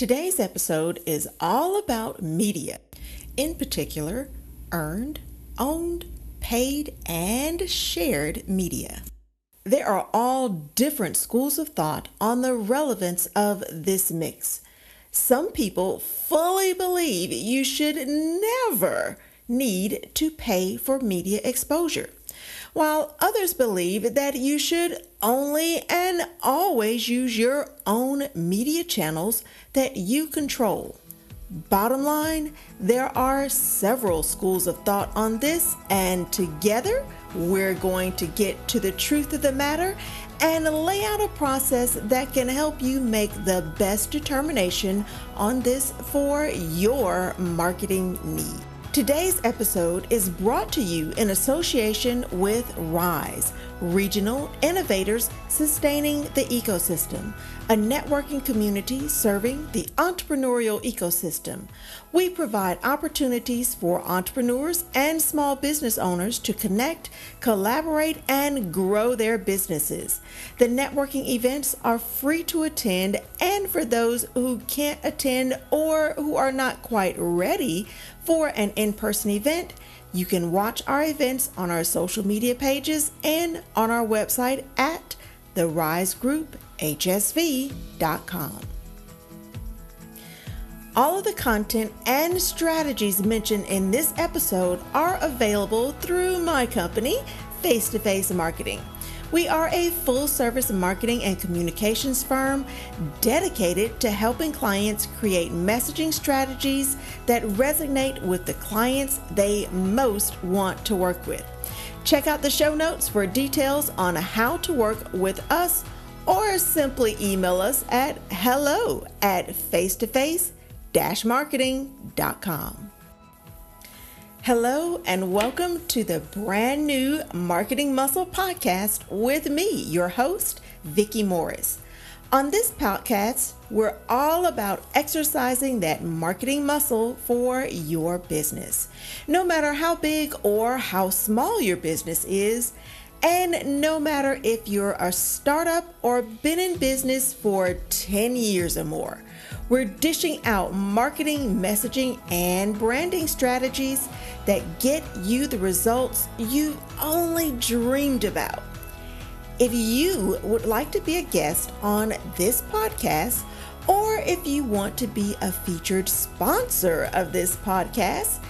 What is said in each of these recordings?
Today's episode is all about media, in particular, earned, owned, paid, and shared media. There are all different schools of thought on the relevance of this mix. Some people fully believe you should never need to pay for media exposure, while others believe that you should only and always use your own media channels that you control. Bottom line, there are several schools of thought on this, and together we're going to get to the truth of the matter and lay out a process that can help you make the best determination on this for your marketing need. Today's episode is brought to you in association with RISE, Regional Innovators Sustaining the Ecosystem, a networking community serving the entrepreneurial ecosystem. We provide opportunities for entrepreneurs and small business owners to connect, collaborate, and grow their businesses. The networking events are free to attend, and for those who can't attend or who are not quite ready for an in person event, you can watch our events on our social media pages and on our website at therisegroupHSV.com. All of the content and strategies mentioned in this episode are available through my company, Face to Face Marketing. We are a full service marketing and communications firm dedicated to helping clients create messaging strategies that resonate with the clients they most want to work with. Check out the show notes for details on how to work with us or simply email us at hello at face to face marketing.com. Hello, and welcome to the brand new Marketing Muscle podcast with me, your host, Vicki Morris. On this podcast, we're all about exercising that marketing muscle for your business. No matter how big or how small your business is, and no matter if you're a startup or been in business for 10 years or more, we're dishing out marketing, messaging, and branding strategies that get you the results you've only dreamed about. If you would like to be a guest on this podcast, or if you want to be a featured sponsor of this podcast,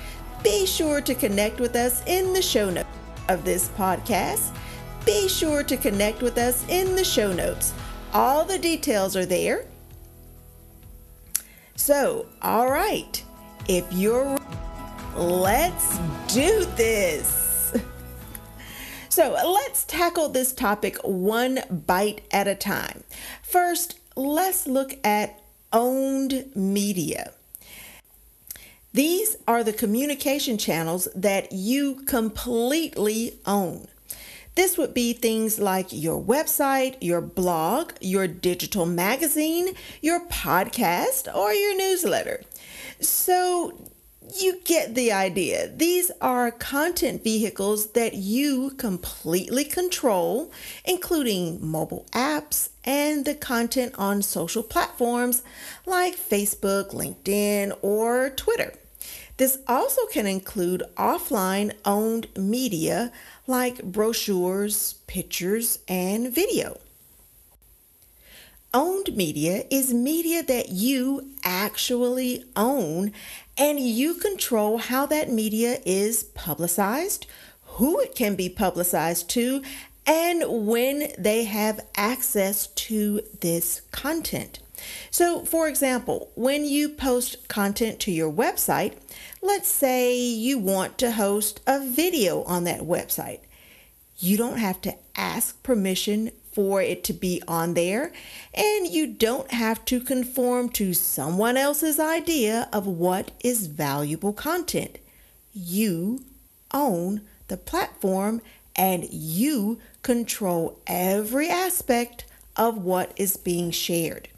be sure to connect with us in the show notes of this podcast. Be sure to connect with us in the show notes. All the details are there so, all right, if you're let's do this. So, let's tackle this topic one bite at a time. First, let's look at owned media. These are the communication channels that you completely own. This would be things like your website, your blog, your digital magazine, your podcast, or your newsletter. So you get the idea. These are content vehicles that you completely control, including mobile apps and the content on social platforms like Facebook, LinkedIn, or Twitter. This also can include offline owned media like brochures, pictures, and video. Owned media is media that you actually own and you control how that media is publicized, who it can be publicized to, and when they have access to this content. So, for example, when you post content to your website, let's say you want to host a video on that website. You don't have to ask permission for it to be on there, and you don't have to conform to someone else's idea of what is valuable content. You own the platform and you control every aspect of what is being shared.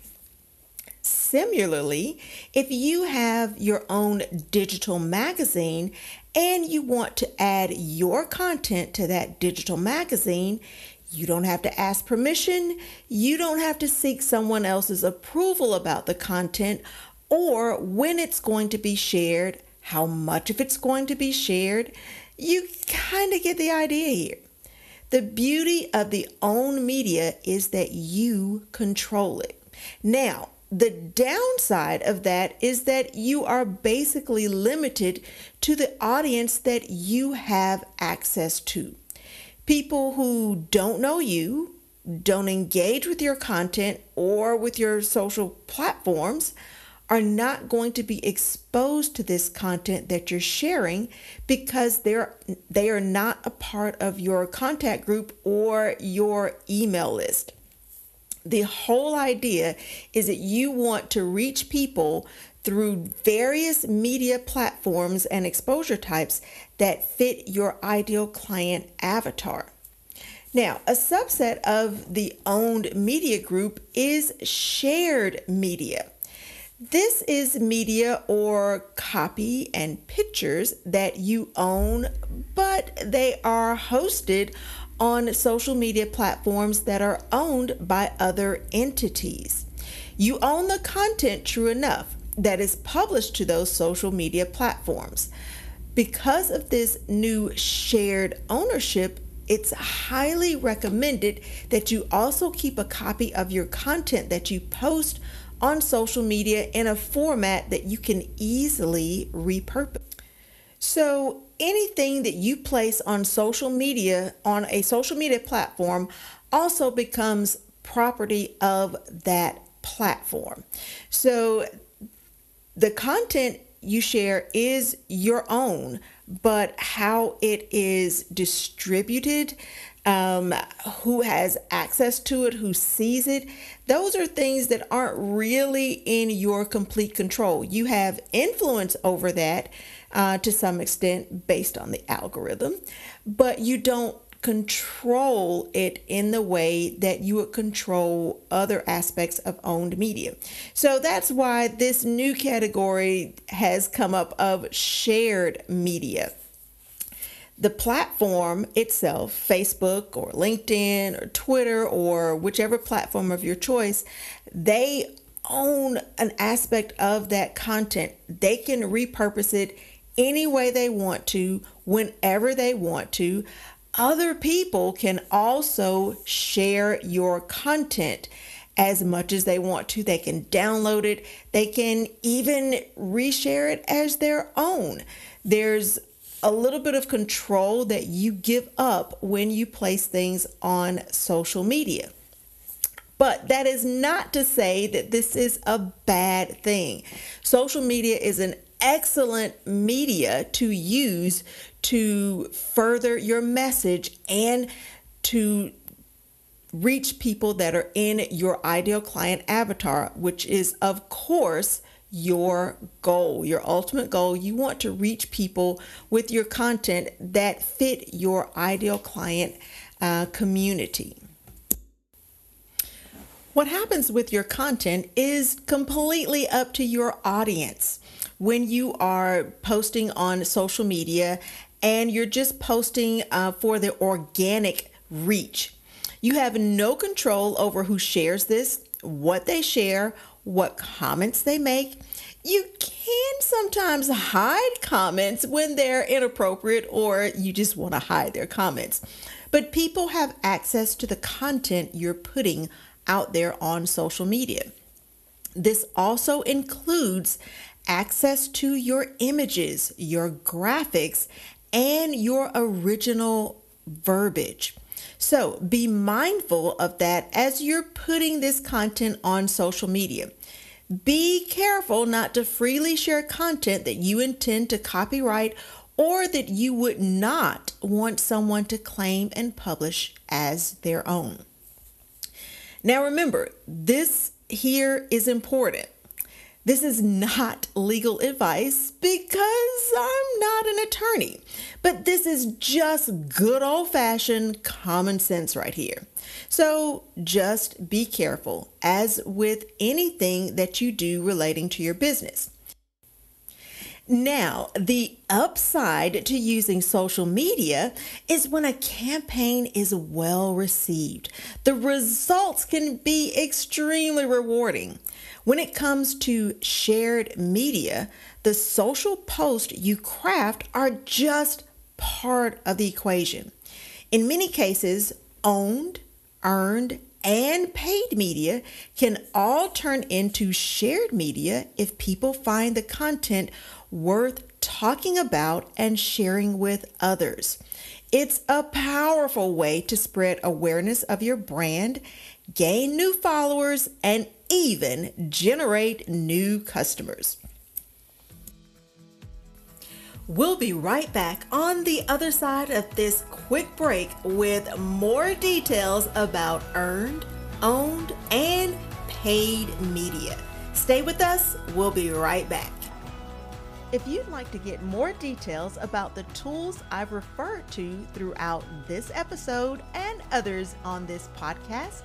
Similarly, if you have your own digital magazine and you want to add your content to that digital magazine, You don't have to ask permission. You don't have to seek someone else's approval about the content or when it's going to be shared, how much of it's going to be shared. You kind of get the idea here. The beauty of the own media is that you control it. Now, the downside of that is that you are basically limited to the audience that you have access to. People who don't know you, don't engage with your content or with your social platforms are not going to be exposed to this content that you're sharing because they're they are not a part of your contact group or your email list. The whole idea is that you want to reach people through various media platforms and exposure types that fit your ideal client avatar. Now, a subset of the owned media group is shared media. This is media or copy and pictures that you own, but they are hosted on social media platforms that are owned by other entities. You own the content, true enough, that is published to those social media platforms. Because of this new shared ownership, it's highly recommended that you also keep a copy of your content that you post on social media in a format that you can easily repurpose. So, anything that you place on social media, on a social media platform, also becomes property of that platform. So, the content you share is your own, but how it is distributed, um, who has access to it, who sees it, those are things that aren't really in your complete control. You have influence over that uh, to some extent based on the algorithm, but you don't control it in the way that you would control other aspects of owned media. So that's why this new category has come up of shared media the platform itself, Facebook or LinkedIn or Twitter or whichever platform of your choice, they own an aspect of that content. They can repurpose it any way they want to, whenever they want to. Other people can also share your content as much as they want to. They can download it, they can even reshare it as their own. There's a little bit of control that you give up when you place things on social media. But that is not to say that this is a bad thing. Social media is an excellent media to use to further your message and to reach people that are in your ideal client avatar, which is, of course, your goal, your ultimate goal. You want to reach people with your content that fit your ideal client uh, community. What happens with your content is completely up to your audience. When you are posting on social media and you're just posting uh, for the organic reach, you have no control over who shares this, what they share, what comments they make. You can sometimes hide comments when they're inappropriate or you just want to hide their comments. But people have access to the content you're putting out there on social media. This also includes access to your images, your graphics, and your original verbiage. So be mindful of that as you're putting this content on social media. Be careful not to freely share content that you intend to copyright or that you would not want someone to claim and publish as their own. Now, remember, this here is important. This is not legal advice because I'm not an attorney, but this is just good old fashioned common sense right here. So just be careful, as with anything that you do relating to your business. Now, the upside to using social media is when a campaign is well received. The results can be extremely rewarding. When it comes to shared media, the social posts you craft are just part of the equation. In many cases, owned, earned, and paid media can all turn into shared media if people find the content worth talking about and sharing with others. It's a powerful way to spread awareness of your brand, gain new followers, and even generate new customers. We'll be right back on the other side of this quick break with more details about earned, owned, and paid media. Stay with us, we'll be right back. If you'd like to get more details about the tools I've referred to throughout this episode and others on this podcast,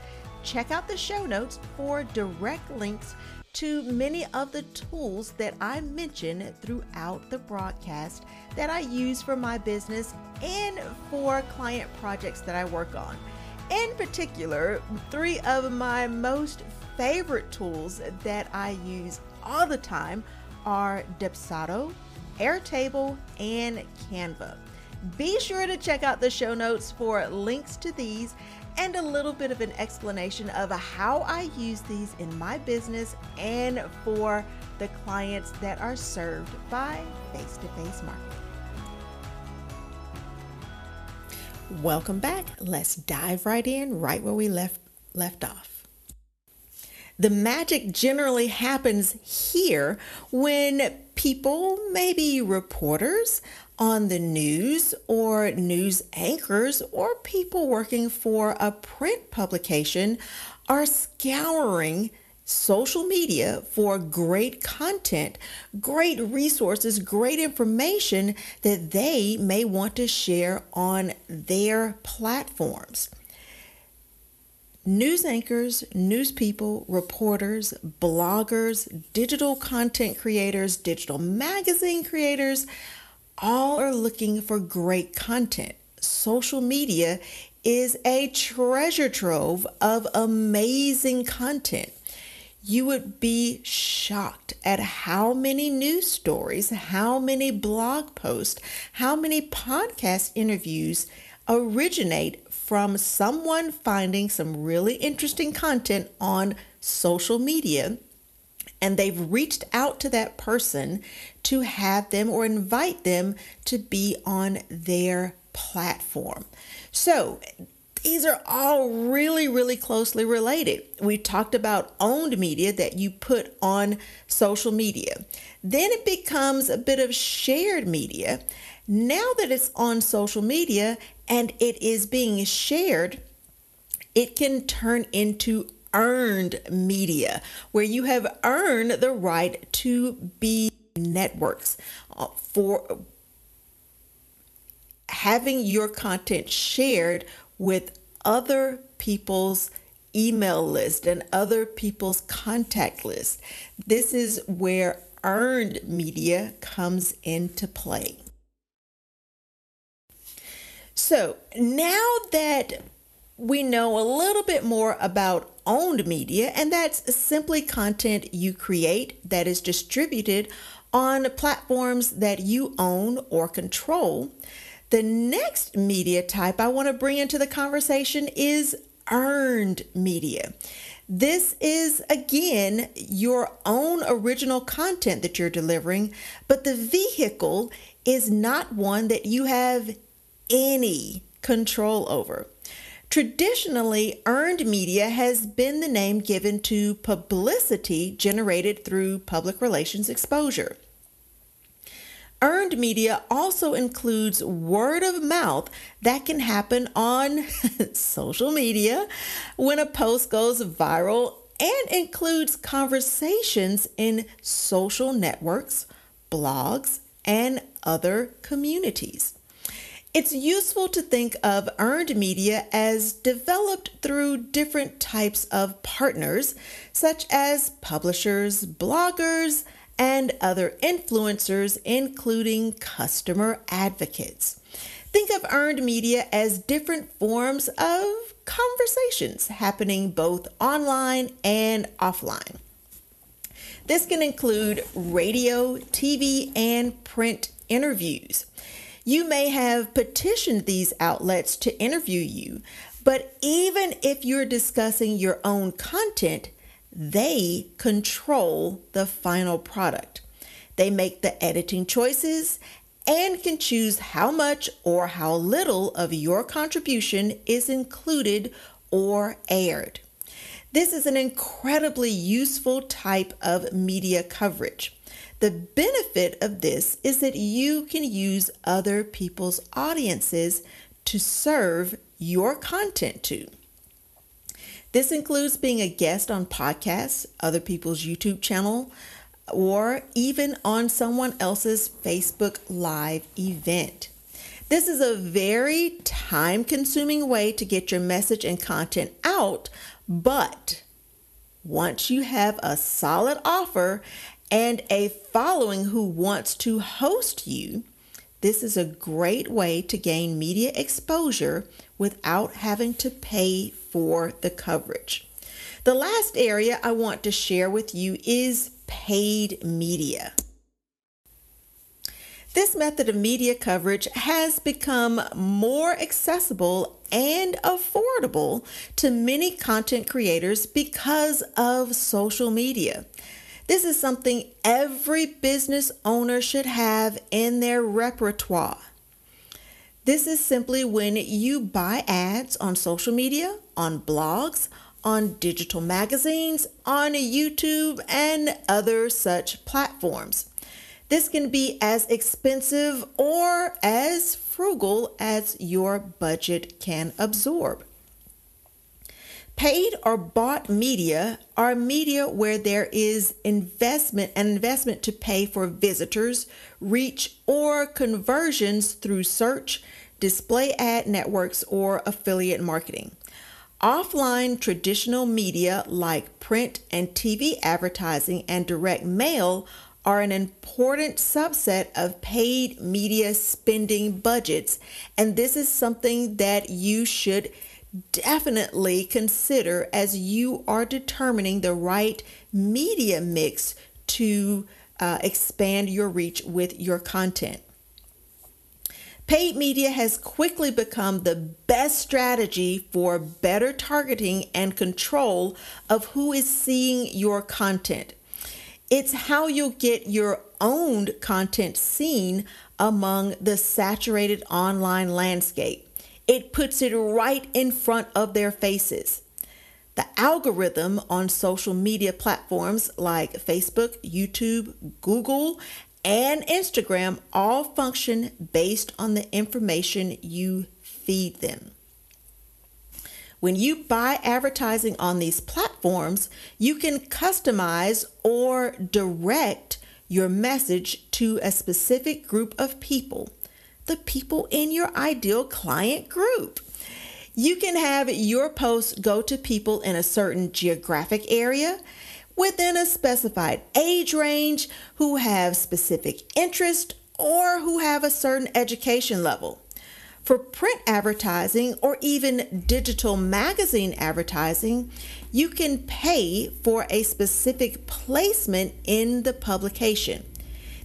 check out the show notes for direct links to many of the tools that I mention throughout the broadcast that I use for my business and for client projects that I work on. In particular, three of my most favorite tools that I use all the time are Dubsado, Airtable, and Canva. Be sure to check out the show notes for links to these and a little bit of an explanation of how I use these in my business and for the clients that are served by face to face marketing. Welcome back. Let's dive right in right where we left left off. The magic generally happens here when people, maybe reporters on the news or news anchors or people working for a print publication, are scouring social media for great content, great resources, great information that they may want to share on their platforms. News anchors, news people, reporters, bloggers, digital content creators, digital magazine creators, all are looking for great content. Social media is a treasure trove of amazing content. You would be shocked at how many news stories, how many blog posts, how many podcast interviews originate from someone finding some really interesting content on social media and they've reached out to that person to have them or invite them to be on their platform. So, these are all really, really closely related. We talked about owned media that you put on social media. Then it becomes a bit of shared media. Now that it's on social media and it is being shared, it can turn into earned media where you have earned the right to be networks uh, for having your content shared with other people's email list and other people's contact list. This is where earned media comes into play. So now that we know a little bit more about owned media, and that's simply content you create that is distributed on platforms that you own or control. The next media type I want to bring into the conversation is earned media. This is again your own original content that you're delivering, but the vehicle is not one that you have any control over. Traditionally, earned media has been the name given to publicity generated through public relations exposure. Earned media also includes word of mouth that can happen on social media when a post goes viral and includes conversations in social networks, blogs, and other communities. It's useful to think of earned media as developed through different types of partners, such as publishers, bloggers, and other influencers, including customer advocates. Think of earned media as different forms of conversations happening both online and offline. This can include radio, TV, and print interviews. You may have petitioned these outlets to interview you, but even if you're discussing your own content, they control the final product. They make the editing choices and can choose how much or how little of your contribution is included or aired. This is an incredibly useful type of media coverage. The benefit of this is that you can use other people's audiences to serve your content to. This includes being a guest on podcasts, other people's YouTube channel, or even on someone else's Facebook Live event. This is a very time consuming way to get your message and content out, but once you have a solid offer and a following who wants to host you, this is a great way to gain media exposure without having to pay for the coverage. The last area I want to share with you is paid media. This method of media coverage has become more accessible and affordable to many content creators because of social media. This is something every business owner should have in their repertoire. This is simply when you buy ads on social media, on blogs, on digital magazines, on YouTube, and other such platforms. This can be as expensive or as frugal as your budget can absorb. Paid or bought media are media where there is investment and investment to pay for visitors, reach, or conversions through search, display ad networks, or affiliate marketing. Offline traditional media like print and TV advertising and direct mail are an important subset of paid media spending budgets, and this is something that you should definitely consider as you are determining the right media mix to uh, expand your reach with your content. Paid media has quickly become the best strategy for better targeting and control of who is seeing your content. It's how you'll get your owned content seen among the saturated online landscape it puts it right in front of their faces. The algorithm on social media platforms like Facebook, YouTube, Google, and Instagram all function based on the information you feed them. When you buy advertising on these platforms, you can customize or direct your message to a specific group of people the people in your ideal client group. You can have your posts go to people in a certain geographic area within a specified age range who have specific interest or who have a certain education level. For print advertising or even digital magazine advertising, you can pay for a specific placement in the publication.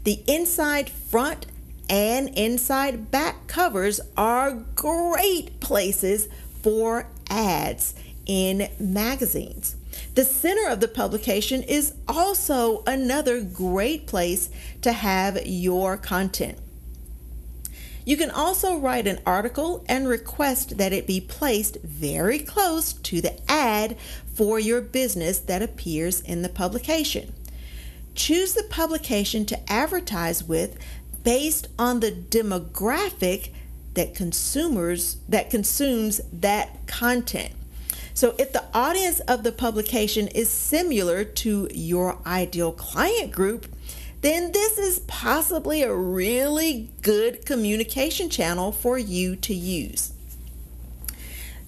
The inside front and inside back covers are great places for ads in magazines. The center of the publication is also another great place to have your content. You can also write an article and request that it be placed very close to the ad for your business that appears in the publication. Choose the publication to advertise with based on the demographic that consumers that consumes that content. So if the audience of the publication is similar to your ideal client group, then this is possibly a really good communication channel for you to use.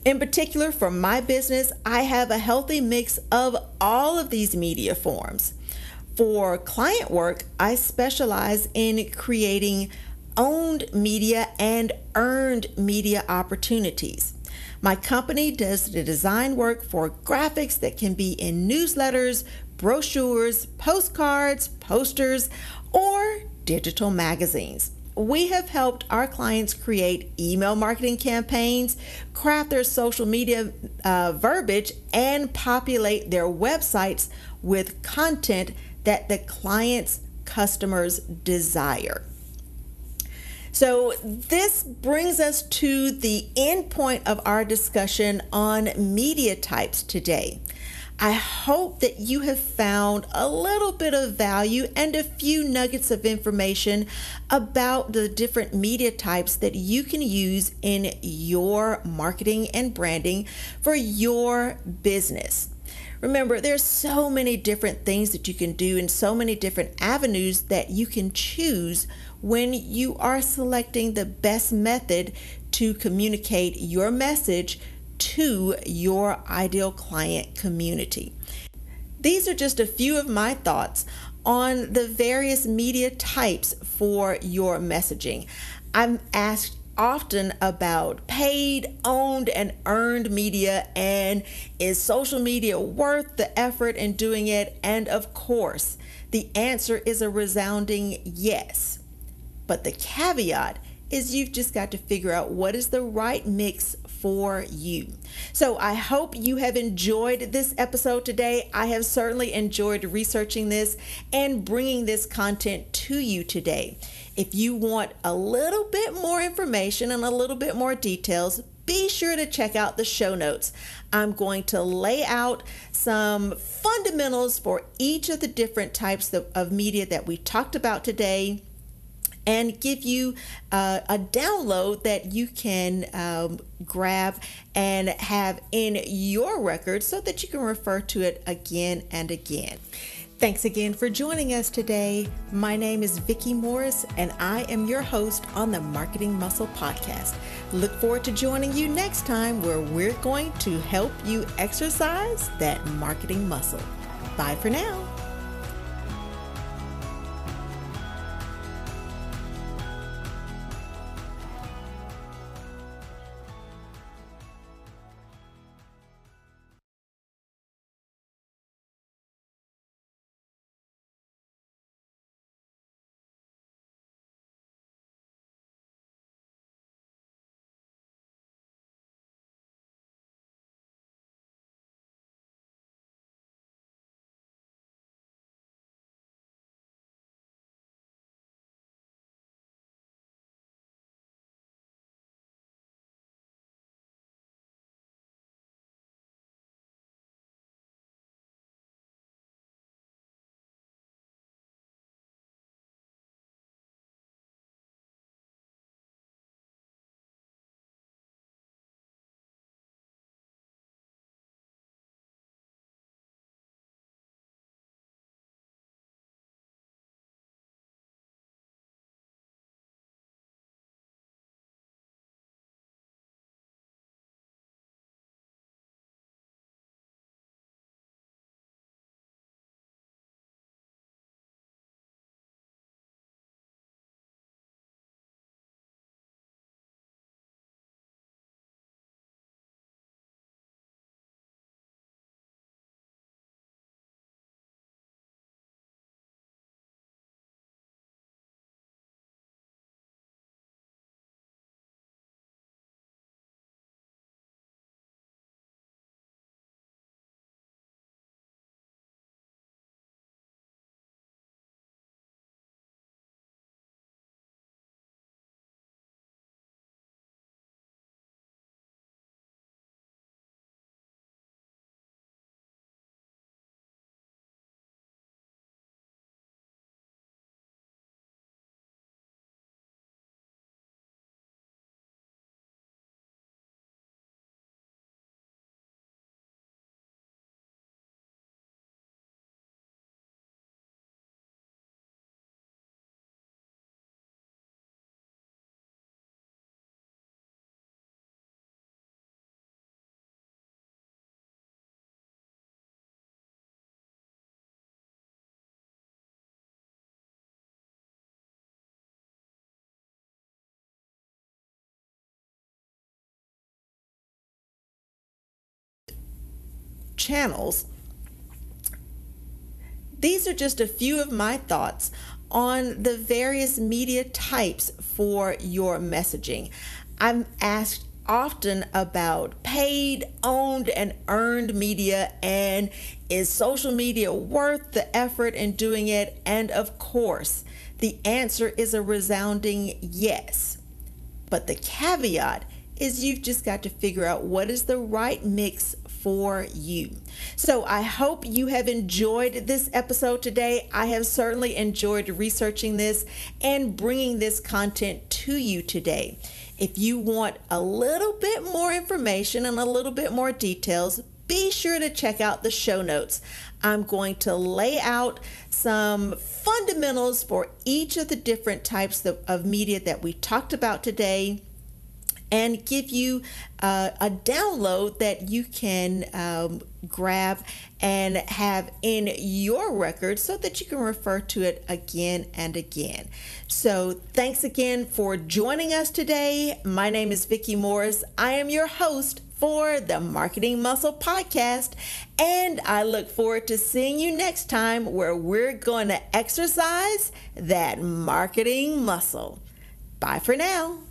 In particular, for my business, I have a healthy mix of all of these media forms. For client work, I specialize in creating owned media and earned media opportunities. My company does the design work for graphics that can be in newsletters, brochures, postcards, posters, or digital magazines. We have helped our clients create email marketing campaigns, craft their social media uh, verbiage, and populate their websites with content that the client's customers desire. So, this brings us to the end point of our discussion on media types today. I hope that you have found a little bit of value and a few nuggets of information about the different media types that you can use in your marketing and branding for your business. Remember, there's so many different things that you can do and so many different avenues that you can choose when you are selecting the best method to communicate your message to your ideal client community. These are just a few of my thoughts on the various media types for your messaging. I'm asked often about paid, owned, and earned media, and is social media worth the effort in doing it? And of course, the answer is a resounding yes. But the caveat is you've just got to figure out what is the right mix for you. So I hope you have enjoyed this episode today. I have certainly enjoyed researching this and bringing this content to you today. If you want a little bit more information and a little bit more details, be sure to check out the show notes. I'm going to lay out some fundamentals for each of the different types of, of media that we talked about today and give you uh, a download that you can um, grab and have in your record so that you can refer to it again and again. Thanks again for joining us today. My name is Vicki Morris, and I am your host on the Marketing Muscle Podcast. Look forward to joining you next time where we're going to help you exercise that marketing muscle. Bye for now. Channels. These are just a few of my thoughts on the various media types for your messaging. I'm asked often about paid, owned, and earned media and is social media worth the effort in doing it? And of course, the answer is a resounding yes. But the caveat is you've just got to figure out what is the right mix for you. So I hope you have enjoyed this episode today. I have certainly enjoyed researching this and bringing this content to you today. If you want a little bit more information and a little bit more details, be sure to check out the show notes. I'm going to lay out some fundamentals for each of the different types of, of media that we talked about today and give you uh, a download that you can um, grab and have in your record so that you can refer to it again and again. So, thanks again for joining us today. My name is Vicki Morris. I am your host for the Marketing Muscle Podcast, and I look forward to seeing you next time where we're going to exercise that marketing muscle. Bye for now.